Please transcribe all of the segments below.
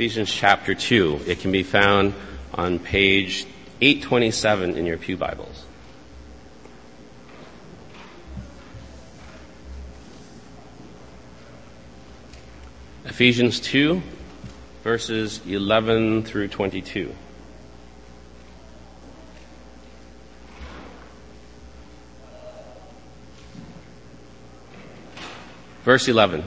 Ephesians chapter 2. It can be found on page 827 in your Pew Bibles. Ephesians 2, verses 11 through 22. Verse 11.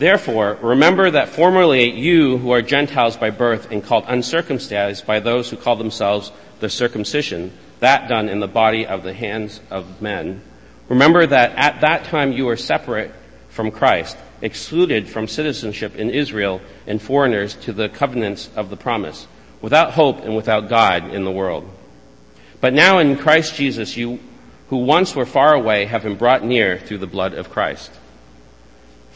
Therefore, remember that formerly you who are Gentiles by birth and called uncircumcised by those who call themselves the circumcision, that done in the body of the hands of men, remember that at that time you were separate from Christ, excluded from citizenship in Israel and foreigners to the covenants of the promise, without hope and without God in the world. But now in Christ Jesus, you who once were far away have been brought near through the blood of Christ.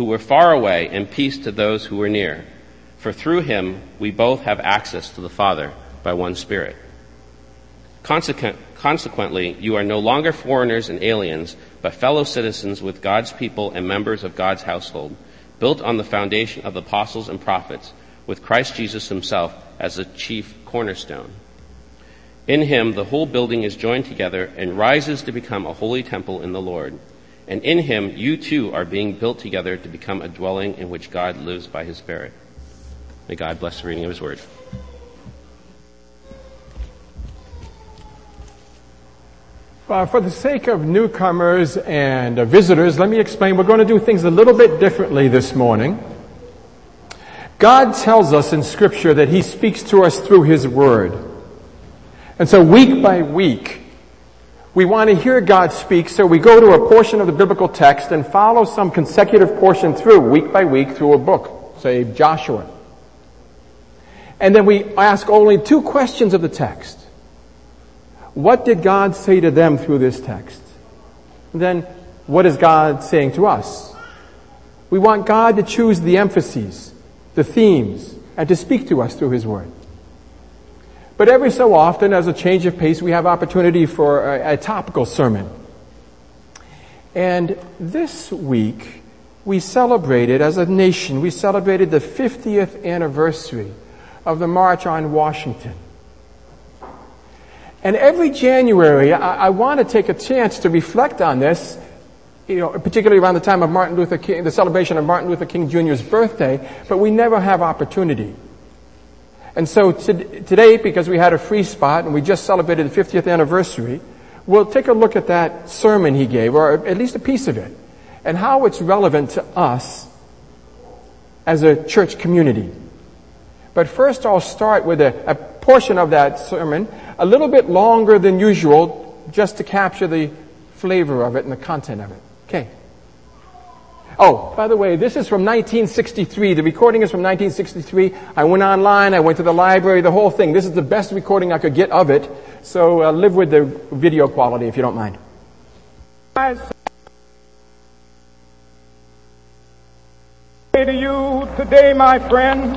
who were far away and peace to those who were near. For through him we both have access to the Father by one Spirit. consequently, you are no longer foreigners and aliens, but fellow citizens with God's people and members of God's household, built on the foundation of the apostles and prophets, with Christ Jesus himself as the chief cornerstone. In him, the whole building is joined together and rises to become a holy temple in the Lord. And in him, you too are being built together to become a dwelling in which God lives by his Spirit. May God bless the reading of his word. Uh, for the sake of newcomers and uh, visitors, let me explain. We're going to do things a little bit differently this morning. God tells us in Scripture that He speaks to us through His Word. And so week by week, we want to hear God speak, so we go to a portion of the biblical text and follow some consecutive portion through, week by week, through a book, say Joshua. And then we ask only two questions of the text. What did God say to them through this text? And then, what is God saying to us? We want God to choose the emphases, the themes, and to speak to us through His Word. But every so often, as a change of pace, we have opportunity for a, a topical sermon. And this week, we celebrated, as a nation, we celebrated the 50th anniversary of the March on Washington. And every January, I, I, want to take a chance to reflect on this, you know, particularly around the time of Martin Luther King, the celebration of Martin Luther King Jr.'s birthday, but we never have opportunity. And so today, because we had a free spot and we just celebrated the 50th anniversary, we'll take a look at that sermon he gave, or at least a piece of it, and how it's relevant to us as a church community. But first I'll start with a, a portion of that sermon, a little bit longer than usual, just to capture the flavor of it and the content of it. Okay. Oh, by the way, this is from 1963. The recording is from 1963. I went online, I went to the library, the whole thing. This is the best recording I could get of it. So uh, live with the video quality if you don't mind. Say to you today, my friend,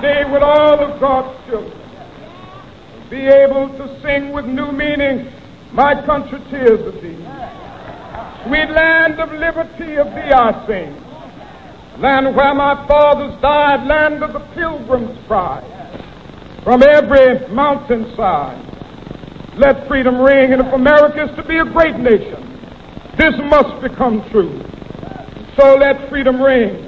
the day when all of God's children be able to sing with new meaning, My country tears of thee. Sweet land of liberty of thee I sing. Land where my fathers died, land of the pilgrim's pride. From every mountainside, let freedom ring. And if America is to be a great nation, this must become true. So let freedom ring.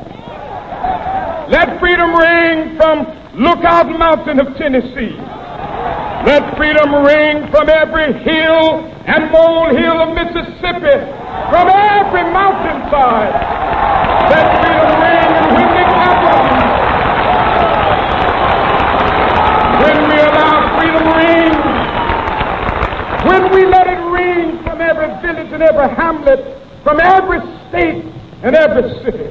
Let freedom ring from Lookout Mountain of Tennessee. Let freedom ring from every hill and molehill of Mississippi, from every mountainside. Let freedom ring in. When we allow freedom ring, when we let it ring from every village and every hamlet, from every state and every city,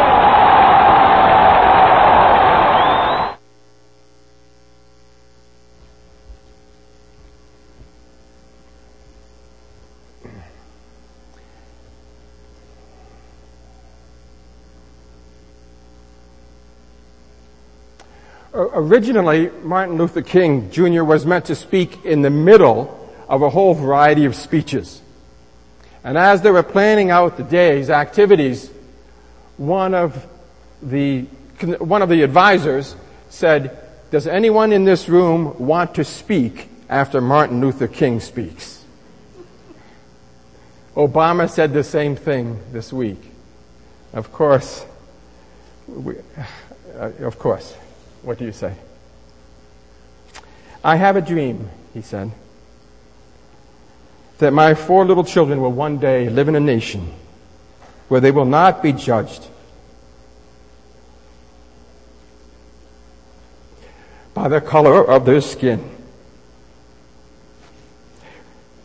Originally, Martin Luther King Jr. was meant to speak in the middle of a whole variety of speeches. And as they were planning out the day's activities, one of the, one of the advisors said, does anyone in this room want to speak after Martin Luther King speaks? Obama said the same thing this week. Of course, we, uh, of course. What do you say? I have a dream, he said, that my four little children will one day live in a nation where they will not be judged by the color of their skin,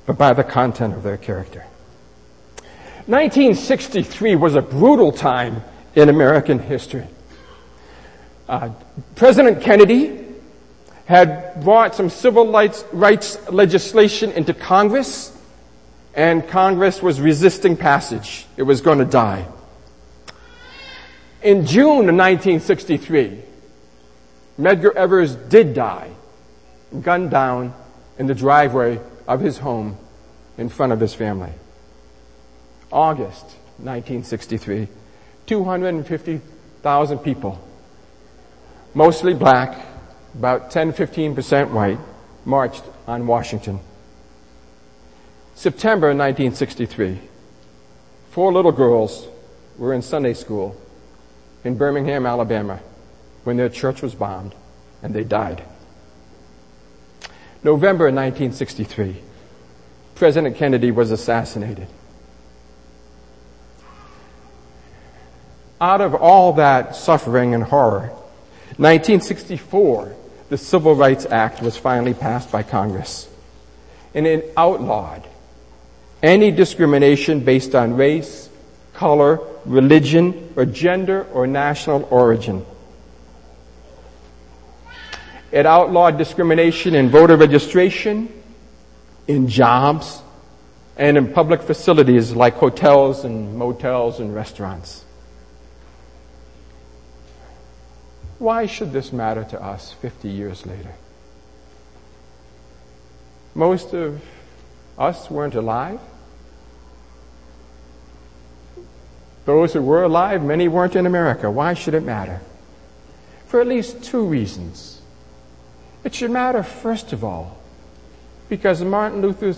but by the content of their character. 1963 was a brutal time in American history. Uh, President Kennedy had brought some civil rights, rights legislation into Congress, and Congress was resisting passage. It was going to die. In June of 1963, Medgar Evers did die, gunned down in the driveway of his home in front of his family. August 1963, 250,000 people, mostly black, about 10 15% white, marched on Washington. September 1963, four little girls were in Sunday school in Birmingham, Alabama when their church was bombed and they died. November 1963, President Kennedy was assassinated. Out of all that suffering and horror, 1964, the Civil Rights Act was finally passed by Congress. And it outlawed any discrimination based on race, color, religion, or gender or national origin. It outlawed discrimination in voter registration, in jobs, and in public facilities like hotels and motels and restaurants. Why should this matter to us 50 years later? Most of us weren't alive. Those who were alive, many weren't in America. Why should it matter? For at least two reasons. It should matter, first of all, because Martin Luther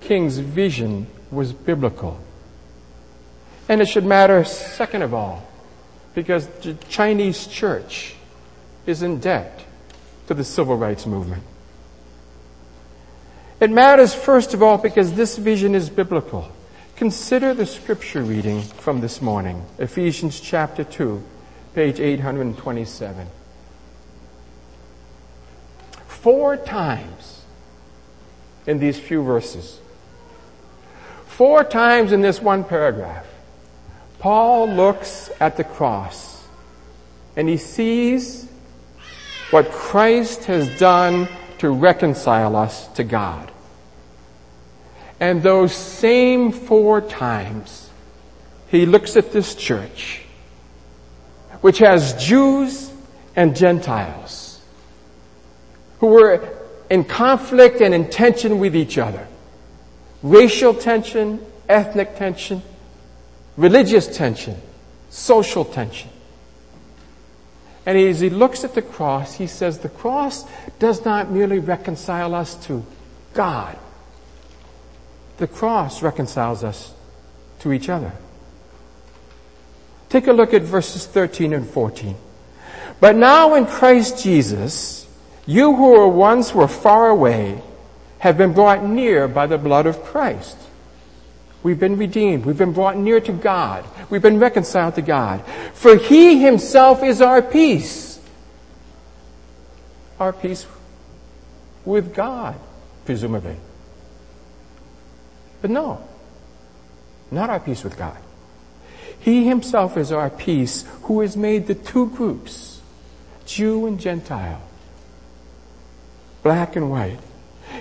King's vision was biblical. And it should matter, second of all, because the Chinese church is in debt to the civil rights movement. It matters, first of all, because this vision is biblical. Consider the scripture reading from this morning, Ephesians chapter 2, page 827 four times in these few verses. Four times in this one paragraph, Paul looks at the cross and he sees what Christ has done to reconcile us to God. And those same four times, he looks at this church, which has Jews and Gentiles who were in conflict and in tension with each other. Racial tension, ethnic tension, religious tension, social tension. And as he looks at the cross, he says the cross does not merely reconcile us to God. The cross reconciles us to each other. Take a look at verses 13 and 14. But now in Christ Jesus, you who were once were far away have been brought near by the blood of Christ. We've been redeemed. We've been brought near to God. We've been reconciled to God. For He Himself is our peace. Our peace with God, presumably. But no, not our peace with God. He Himself is our peace who has made the two groups, Jew and Gentile, black and white.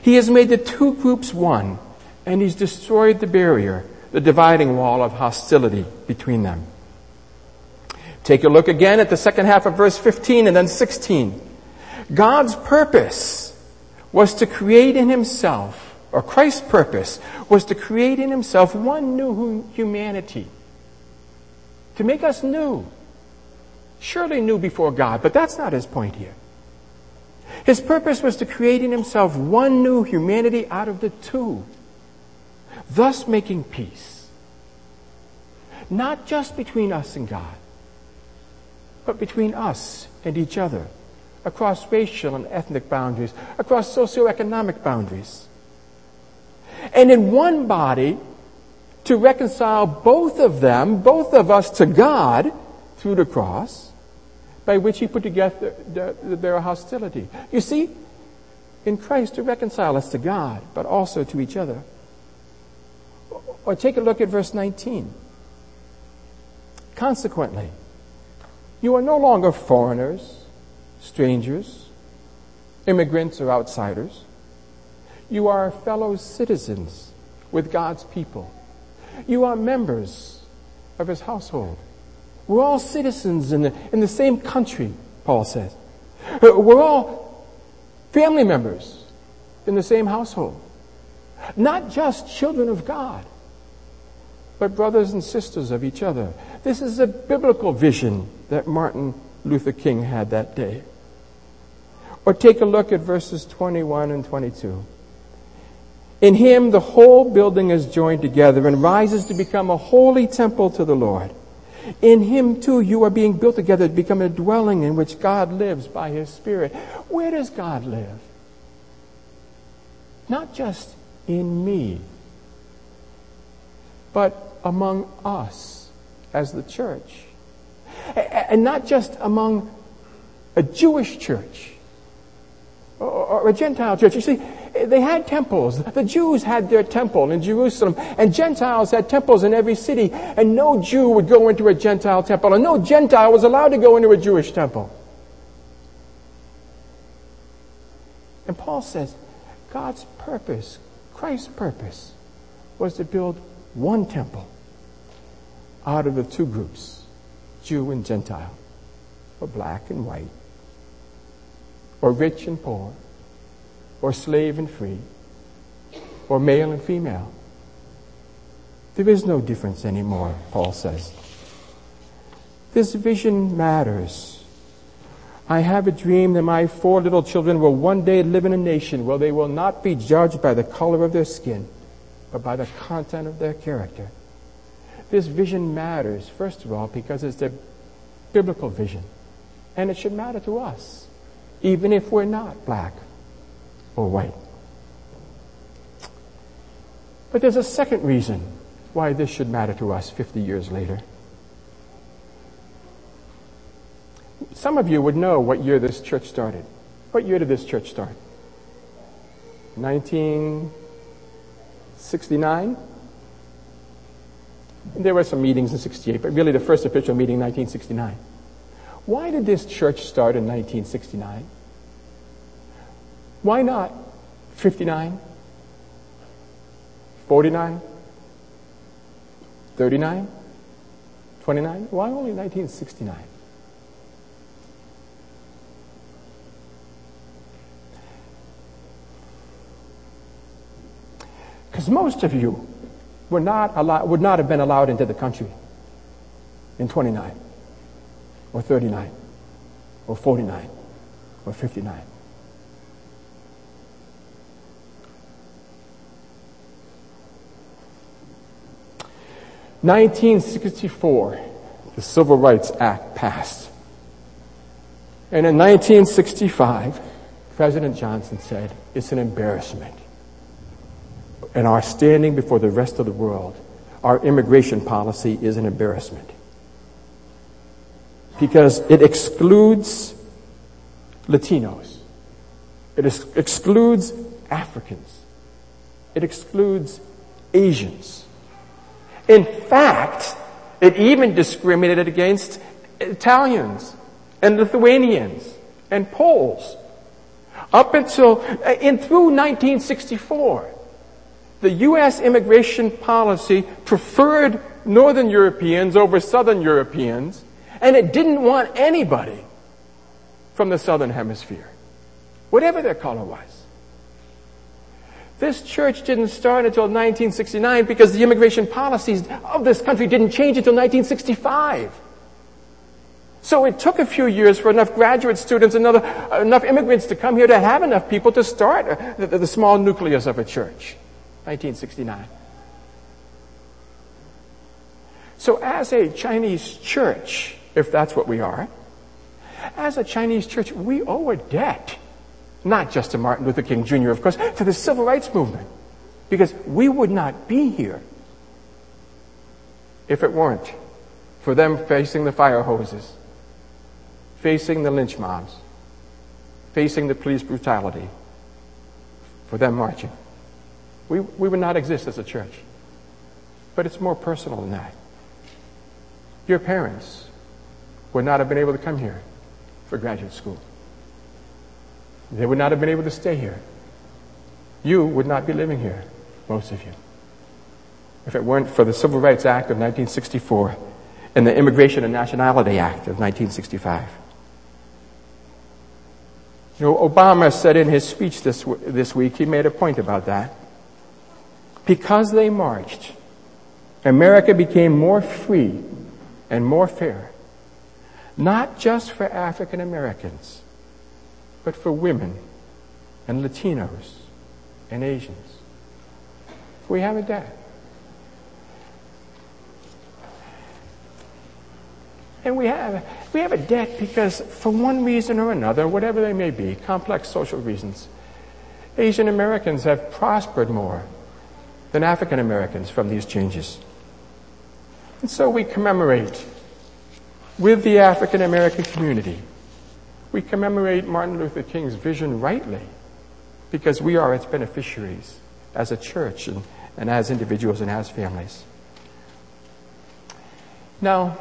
He has made the two groups one, and he's destroyed the barrier, the dividing wall of hostility between them. Take a look again at the second half of verse 15 and then 16. God's purpose was to create in himself, or Christ's purpose was to create in himself one new humanity. To make us new. Surely new before God, but that's not his point here. His purpose was to create in himself one new humanity out of the two. Thus making peace, not just between us and God, but between us and each other, across racial and ethnic boundaries, across socioeconomic boundaries. And in one body, to reconcile both of them, both of us to God through the cross, by which he put together their hostility. You see, in Christ to reconcile us to God, but also to each other. Or take a look at verse 19. Consequently, you are no longer foreigners, strangers, immigrants, or outsiders. You are fellow citizens with God's people. You are members of his household. We're all citizens in the, in the same country, Paul says. We're all family members in the same household. Not just children of God, but brothers and sisters of each other. This is a biblical vision that Martin Luther King had that day. Or take a look at verses 21 and 22. In him, the whole building is joined together and rises to become a holy temple to the Lord. In him, too, you are being built together to become a dwelling in which God lives by his Spirit. Where does God live? Not just in me, but among us as the church. And not just among a Jewish church or a Gentile church. You see, they had temples. The Jews had their temple in Jerusalem, and Gentiles had temples in every city, and no Jew would go into a Gentile temple, and no Gentile was allowed to go into a Jewish temple. And Paul says, God's purpose, Christ's purpose, was to build one temple out of the two groups, Jew and Gentile, or black and white, or rich and poor, or slave and free, or male and female. There is no difference anymore, Paul says. This vision matters. I have a dream that my four little children will one day live in a nation where they will not be judged by the color of their skin, but by the content of their character. This vision matters, first of all, because it's a biblical vision. And it should matter to us, even if we're not black or white. But there's a second reason why this should matter to us 50 years later. Some of you would know what year this church started. What year did this church start? 1969? There were some meetings in 68, but really the first official meeting in 1969. Why did this church start in 1969? Why not 59? 49? 39? 29? Why only 1969? Because most of you were not allowed, would not have been allowed into the country in 29 or 39 or 49 or 59. 1964, the Civil Rights Act passed. And in 1965, President Johnson said, it's an embarrassment. And our standing before the rest of the world, our immigration policy is an embarrassment. Because it excludes Latinos. It excludes Africans. It excludes Asians. In fact, it even discriminated against Italians and Lithuanians and Poles. Up until, uh, in through 1964, the U.S. immigration policy preferred Northern Europeans over Southern Europeans, and it didn't want anybody from the Southern Hemisphere, whatever their color was. This church didn't start until 1969 because the immigration policies of this country didn't change until 1965. So it took a few years for enough graduate students, another, enough immigrants to come here to have enough people to start the, the small nucleus of a church. 1969. So as a Chinese church, if that's what we are, as a Chinese church, we owe a debt. Not just to Martin Luther King Jr., of course, to the civil rights movement. Because we would not be here if it weren't for them facing the fire hoses, facing the lynch mobs, facing the police brutality, for them marching. We, we would not exist as a church. But it's more personal than that. Your parents would not have been able to come here for graduate school. They would not have been able to stay here. You would not be living here, most of you, if it weren't for the Civil Rights Act of 1964 and the Immigration and Nationality Act of 1965. You know, Obama said in his speech this, this week, he made a point about that. Because they marched, America became more free and more fair, not just for African Americans, but for women and Latinos and Asians. We have a debt. And we have, we have a debt because, for one reason or another, whatever they may be, complex social reasons, Asian Americans have prospered more than African Americans from these changes. And so we commemorate with the African American community. We commemorate Martin Luther King's vision rightly because we are its beneficiaries as a church and, and as individuals and as families. Now,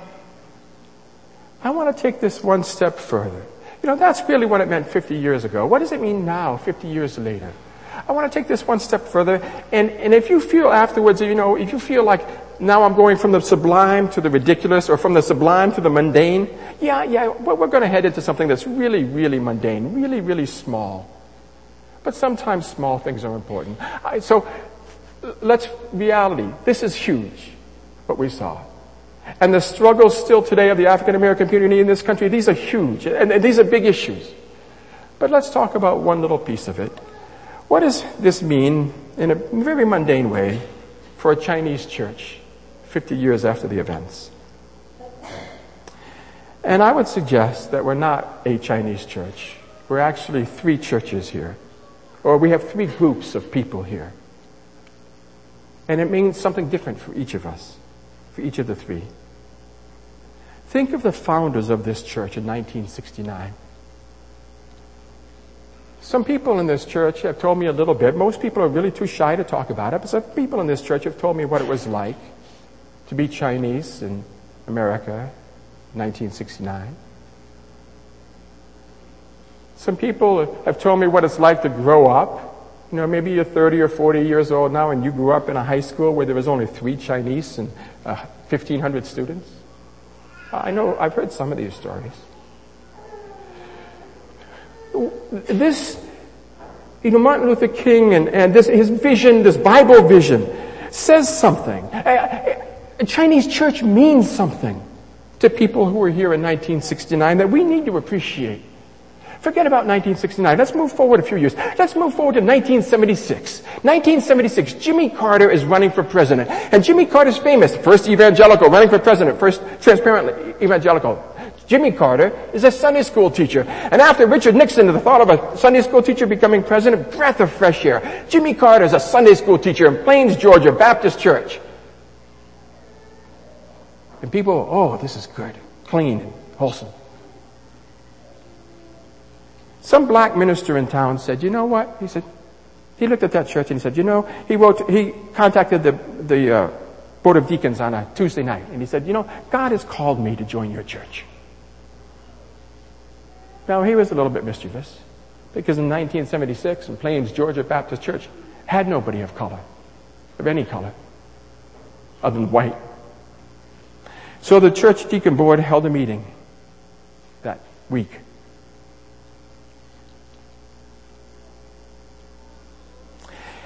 I want to take this one step further. You know, that's really what it meant 50 years ago. What does it mean now, 50 years later? I want to take this one step further. And, and if you feel afterwards, you know, if you feel like now I'm going from the sublime to the ridiculous or from the sublime to the mundane, yeah, yeah, we're going to head into something that's really, really mundane, really, really small. But sometimes small things are important. so let's, reality, this is huge, what we saw. And the struggles still today of the African American community in this country, these are huge. And, and these are big issues. But let's talk about one little piece of it. What does this mean in a very mundane way for a Chinese church 50 years after the events? And I would suggest that we're not a Chinese church. We're actually three churches here. Or we have three groups of people here. And it means something different for each of us, for each of the three. Think of the founders of this church in 1969. Some people in this church have told me a little bit. Most people are really too shy to talk about it, but some people in this church have told me what it was like to be Chinese in America in 1969. Some people have told me what it's like to grow up. You know, maybe you're 30 or 40 years old now and you grew up in a high school where there was only three Chinese and uh, 1,500 students. I know, I've heard some of these stories. This, you know, Martin Luther King and, and this, his vision, this Bible vision, says something. A, a Chinese church means something to people who were here in 1969 that we need to appreciate. Forget about 1969. Let's move forward a few years. Let's move forward to 1976. 1976, Jimmy Carter is running for president. And Jimmy Carter's famous. First evangelical running for president. First transparently evangelical. Jimmy Carter is a Sunday school teacher. And after Richard Nixon, the thought of a Sunday school teacher becoming president, breath of fresh air. Jimmy Carter is a Sunday school teacher in Plains, Georgia, Baptist Church. And people, oh, this is good. Clean and wholesome. Some black minister in town said, you know what? He said, he looked at that church and he said, you know, he wrote, he contacted the, the uh, Board of Deacons on a Tuesday night and he said, you know, God has called me to join your church. Now he was a little bit mischievous because in 1976 in Plains, Georgia Baptist Church had nobody of color, of any color, other than white. So the church deacon board held a meeting that week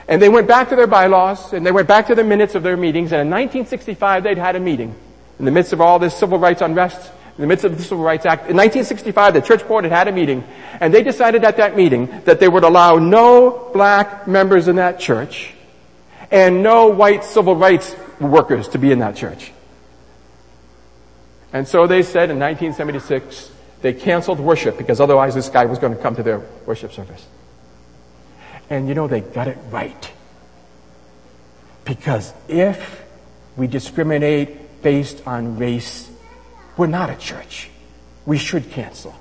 And they went back to their bylaws and they went back to the minutes of their meetings. And in 1965, they'd had a meeting in the midst of all this civil rights unrest, in the midst of the Civil Rights Act. In 1965, the church board had had a meeting and they decided at that meeting that they would allow no black members in that church and no white civil rights workers to be in that church. And so they said in 1976, they canceled worship because otherwise this guy was going to come to their worship service. And you know, they got it right. Because if we discriminate based on race, we're not a church. We should cancel.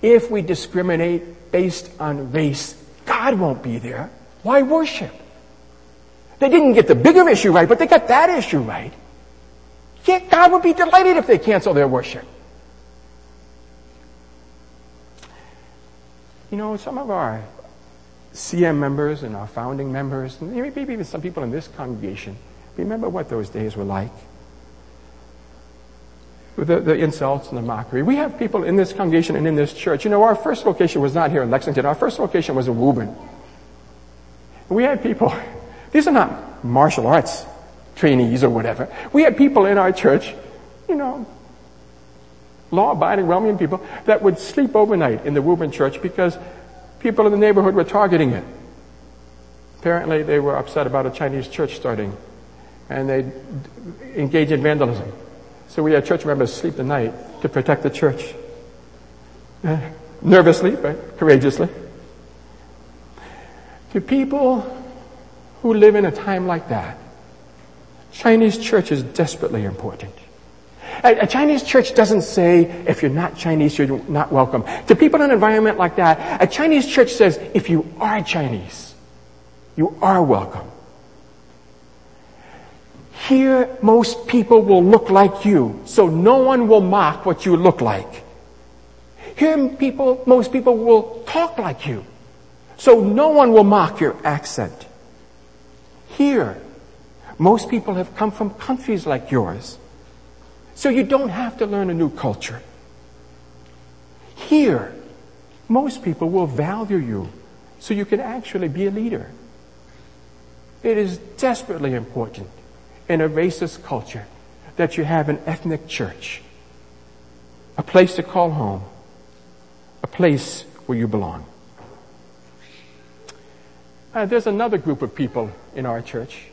If we discriminate based on race, God won't be there. Why worship? They didn't get the bigger issue right, but they got that issue right. Yet God would be delighted if they cancel their worship. You know, some of our CM members and our founding members, maybe even some people in this congregation, remember what those days were like. The, the, insults and the mockery. We have people in this congregation and in this church. You know, our first location was not here in Lexington. Our first location was in Woburn. We had people, these are not martial arts trainees or whatever. We had people in our church, you know, law-abiding Roman people that would sleep overnight in the Woburn church because people in the neighborhood were targeting it. Apparently, they were upset about a Chinese church starting, and they engaged in vandalism. So we had church members sleep the night to protect the church. Uh, nervously, but courageously. To people who live in a time like that, Chinese church is desperately important. A, a, Chinese church doesn't say, if you're not Chinese, you're not welcome. To people in an environment like that, a Chinese church says, if you are Chinese, you are welcome. Here, most people will look like you, so no one will mock what you look like. Here, people, most people will talk like you, so no one will mock your accent. Here, most people have come from countries like yours, so you don't have to learn a new culture. Here, most people will value you so you can actually be a leader. It is desperately important in a racist culture that you have an ethnic church, a place to call home, a place where you belong. Uh, there's another group of people in our church,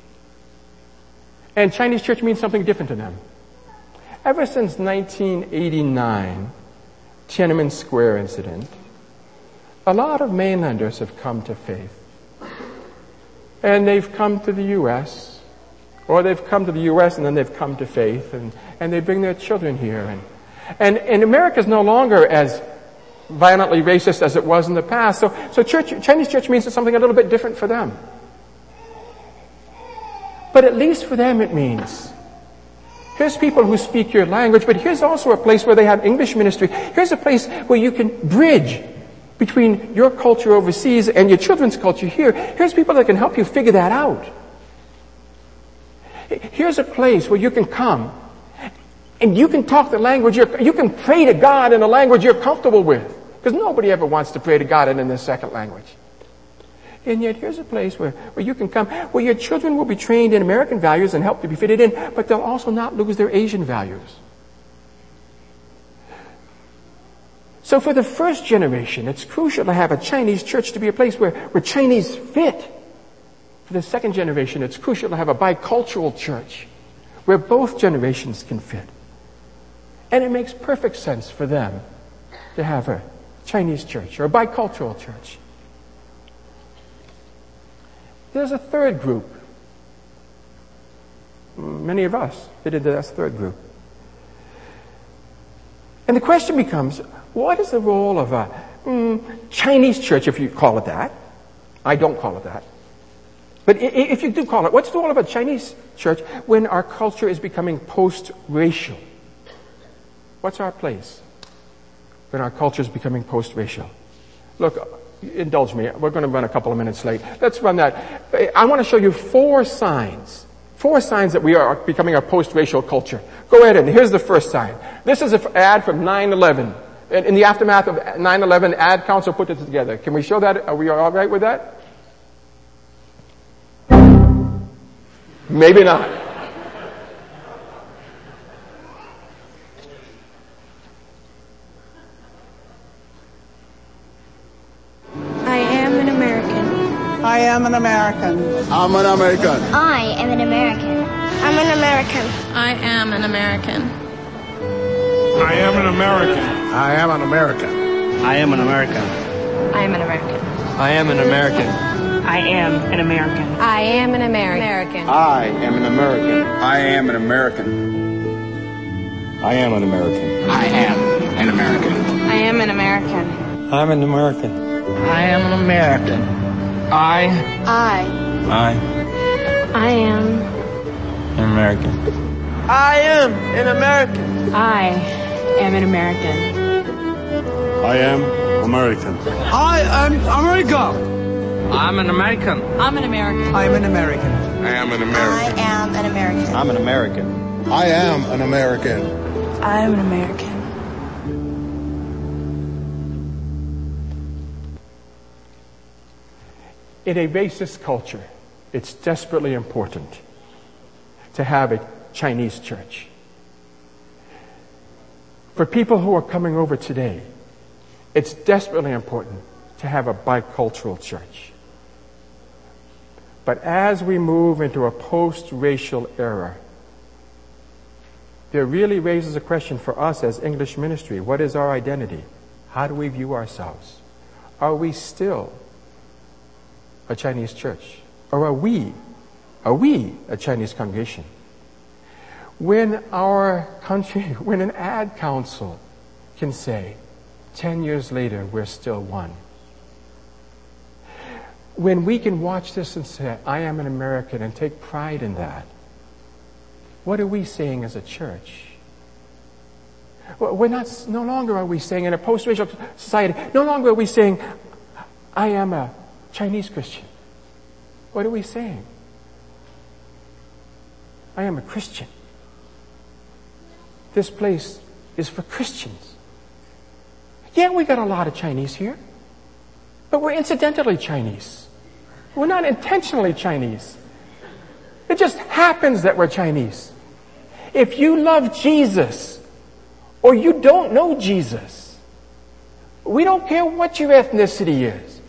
and Chinese church means something different to them. Ever since 1989, Tiananmen Square incident, a lot of mainlanders have come to faith. And they've come to the U.S., or they've come to the U.S. and then they've come to faith, and, and they bring their children here. And, and, and America is no longer as violently racist as it was in the past. So, so church, Chinese church means something a little bit different for them. But at least for them it means Here's people who speak your language, but here's also a place where they have English ministry. Here's a place where you can bridge between your culture overseas and your children's culture here. Here's people that can help you figure that out. Here's a place where you can come and you can talk the language, you can pray to God in a language you're comfortable with. Because nobody ever wants to pray to God in their second language. And yet here's a place where, where you can come, where your children will be trained in American values and help to be fitted in, but they'll also not lose their Asian values. So for the first generation, it's crucial to have a Chinese church to be a place where, where Chinese fit. For the second generation, it's crucial to have a bicultural church where both generations can fit. And it makes perfect sense for them to have a Chinese church or a bicultural church. There's a third group. Many of us fit into that third group. And the question becomes, what is the role of a mm, Chinese church, if you call it that? I don't call it that. But if you do call it, what's the role of a Chinese church when our culture is becoming post-racial? What's our place when our culture is becoming post-racial? Look, indulge me. We're going to run a couple of minutes late. Let's run that. I want to show you four signs. Four signs that we are becoming a post-racial culture. Go ahead and here's the first sign. This is an ad from 9-11. In the aftermath of 9-11, Ad Council put this together. Can we show that? Are we all right with that? Maybe not. I am an American. I'm an American. I am an American. I'm an American. I am an American. I am an American. I am an American. I am an American. I am an American. I am an American. I am an American. I am an American. I am an American. I am an American. I am an American. I am an American. I am an American. I'm an American. I am an American. I. I. I. I am An American. I am an American. I am an American. I am American. I am America. I'm an American. I'm an American. I'm an American. I am an I am an American. I'm an American. I am an American. I am an American. In a racist culture, it's desperately important to have a Chinese church. For people who are coming over today, it's desperately important to have a bicultural church. But as we move into a post-racial era, there really raises a question for us as English ministry. What is our identity? How do we view ourselves? Are we still a Chinese church? Or are we, are we a Chinese congregation? When our country, when an ad council can say, 10 years later, we're still one. When we can watch this and say, I am an American and take pride in that, what are we saying as a church? We're not, no longer are we saying in a post-racial society, no longer are we saying, I am a Chinese Christian. What are we saying? I am a Christian. This place is for Christians. Yeah, we got a lot of Chinese here, but we're incidentally Chinese. We're not intentionally Chinese. It just happens that we're Chinese. If you love Jesus or you don't know Jesus, we don't care what your ethnicity is,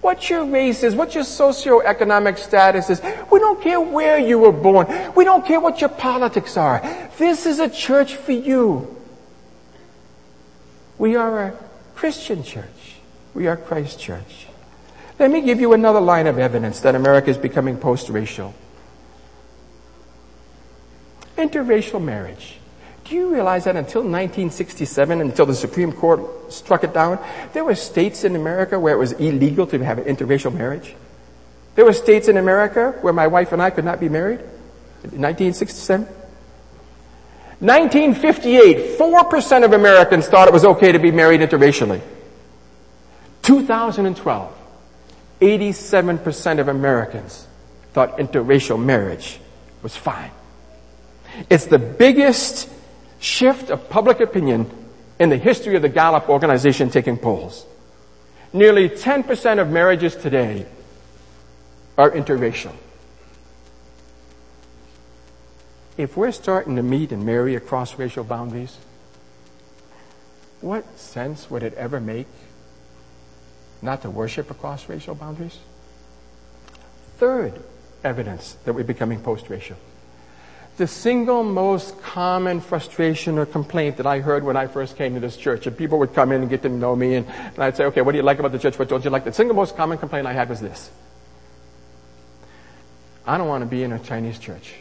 what your race is, what your socioeconomic status is. We don't care where you were born. We don't care what your politics are. This is a church for you. We are a Christian church. We are Christ Church. Let me give you another line of evidence that America is becoming post-racial. Interracial marriage. Do you realize that until 1967, until the Supreme Court struck it down, there were states in America where it was illegal to have an interracial marriage? There were states in America where my wife and I could not be married? In 1967? 1958, 4% of Americans thought it was okay to be married interracially. 2012, 87% of Americans thought interracial marriage was fine. It's the biggest shift of public opinion in the history of the Gallup organization taking polls. Nearly 10% of marriages today are interracial. If we're starting to meet and marry across racial boundaries, what sense would it ever make not to worship across racial boundaries? Third evidence that we're becoming post-racial. The single most common frustration or complaint that I heard when I first came to this church, and people would come in and get to know me, and, and I'd say, okay, what do you like about the church? What don't you like? The single most common complaint I had was this. I don't want to be in a Chinese church.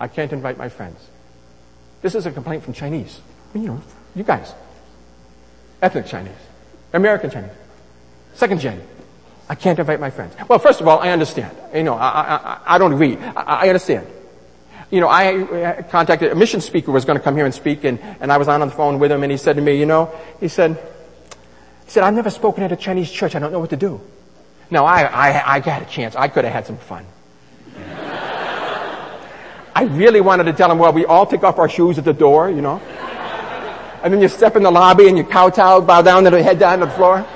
I can't invite my friends. This is a complaint from Chinese. You know, you guys. Ethnic Chinese. American Chinese. Second gen. I can't invite my friends. Well, first of all, I understand. You know, I, I, I don't agree. I, I understand. You know, I contacted a mission speaker was going to come here and speak, and, and I was on the phone with him, and he said to me, you know, he said, he said, I've never spoken at a Chinese church. I don't know what to do. Now, I, I, I got a chance. I could have had some fun. I really wanted to tell him, well, we all take off our shoes at the door, you know. And then you step in the lobby and you kowtow, bow down and head down to the floor.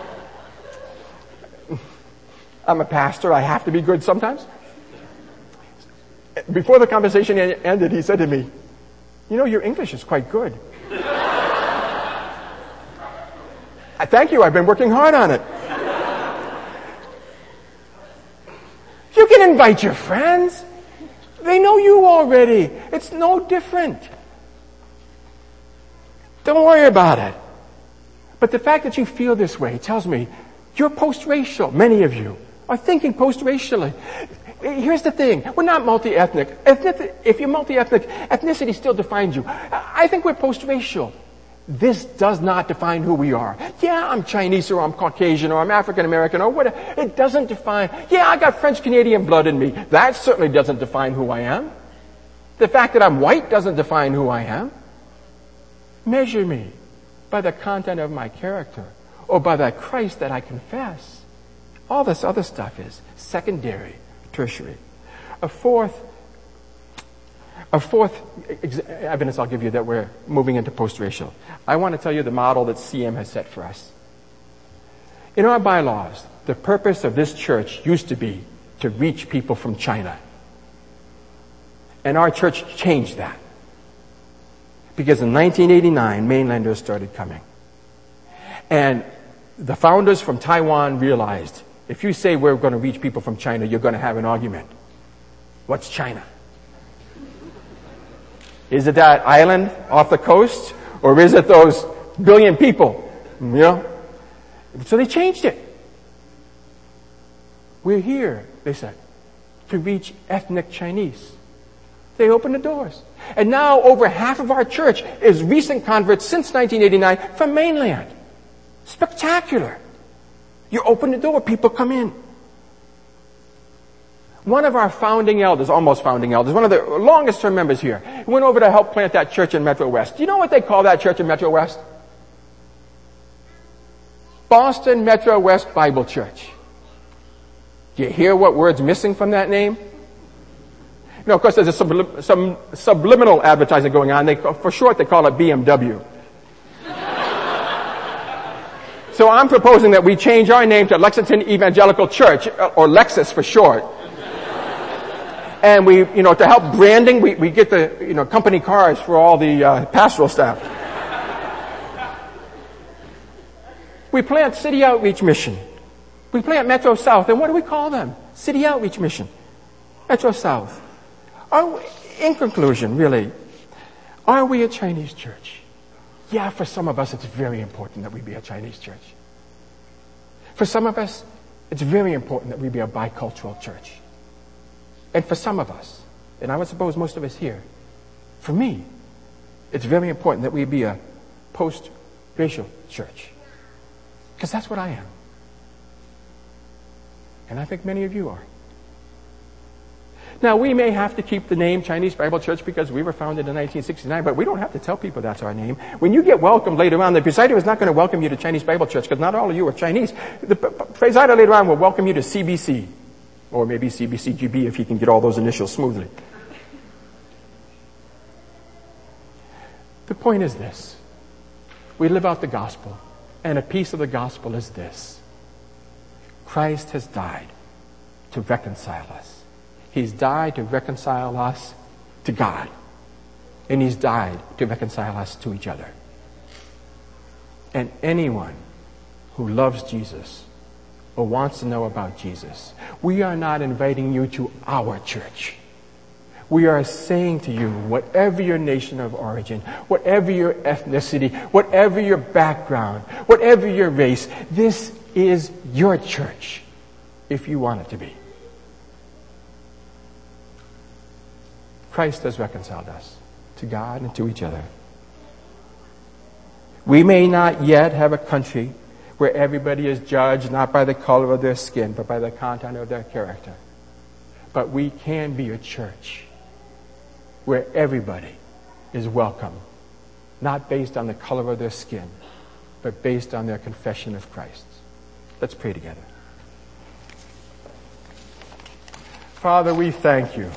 I'm a pastor. I have to be good sometimes. Before the conversation ended, he said to me, you know, your English is quite good. I thank you. I've been working hard on it. You can invite your friends. They know you already. It's no different. Don't worry about it. But the fact that you feel this way tells me you're post-racial. Many of you are thinking post-racially. Here's the thing. We're not multi-ethnic. If you're multi-ethnic, ethnicity still defines you. I think we're post-racial. This does not define who we are. Yeah, I'm Chinese or I'm Caucasian or I'm African American or whatever. It doesn't define. Yeah, I got French Canadian blood in me. That certainly doesn't define who I am. The fact that I'm white doesn't define who I am. Measure me by the content of my character or by the Christ that I confess. All this other stuff is secondary, tertiary. A fourth a fourth evidence I'll give you that we're moving into post-racial. I want to tell you the model that CM has set for us. In our bylaws, the purpose of this church used to be to reach people from China. And our church changed that. Because in 1989, mainlanders started coming. And the founders from Taiwan realized if you say we're going to reach people from China, you're going to have an argument. What's China? Is it that island off the coast? Or is it those billion people? You know? So they changed it. We're here, they said, to reach ethnic Chinese. They opened the doors. And now over half of our church is recent converts since 1989 from mainland. Spectacular. You open the door, people come in. One of our founding elders, almost founding elders, one of the longest term members here, went over to help plant that church in Metro West. Do you know what they call that church in Metro West? Boston Metro West Bible Church. Do you hear what word's missing from that name? You know, of course, there's sublim- some subliminal advertising going on. They, for short, they call it BMW. so I'm proposing that we change our name to Lexington Evangelical Church, or Lexus for short. And we, you know, to help branding, we, we get the, you know, company cars for all the uh, pastoral staff. we plant City Outreach Mission. We plant Metro South. And what do we call them? City Outreach Mission. Metro South. Are we, in conclusion, really, are we a Chinese church? Yeah, for some of us, it's very important that we be a Chinese church. For some of us, it's very important that we be a bicultural church. And for some of us, and I would suppose most of us here, for me, it's very important that we be a post-racial church. Because that's what I am. And I think many of you are. Now, we may have to keep the name Chinese Bible Church because we were founded in 1969, but we don't have to tell people that's our name. When you get welcomed later on, the presider is not going to welcome you to Chinese Bible Church because not all of you are Chinese. The presider later on will welcome you to CBC or maybe CBCGB if he can get all those initials smoothly. The point is this. We live out the gospel, and a piece of the gospel is this. Christ has died to reconcile us. He's died to reconcile us to God. And He's died to reconcile us to each other. And anyone who loves Jesus or wants to know about Jesus, we are not inviting you to our church. We are saying to you, whatever your nation of origin, whatever your ethnicity, whatever your background, whatever your race, this is your church if you want it to be. Christ has reconciled us to God and to each other. We may not yet have a country where everybody is judged not by the color of their skin, but by the content of their character. But we can be a church where everybody is welcome, not based on the color of their skin, but based on their confession of Christ. Let's pray together. Father, we thank you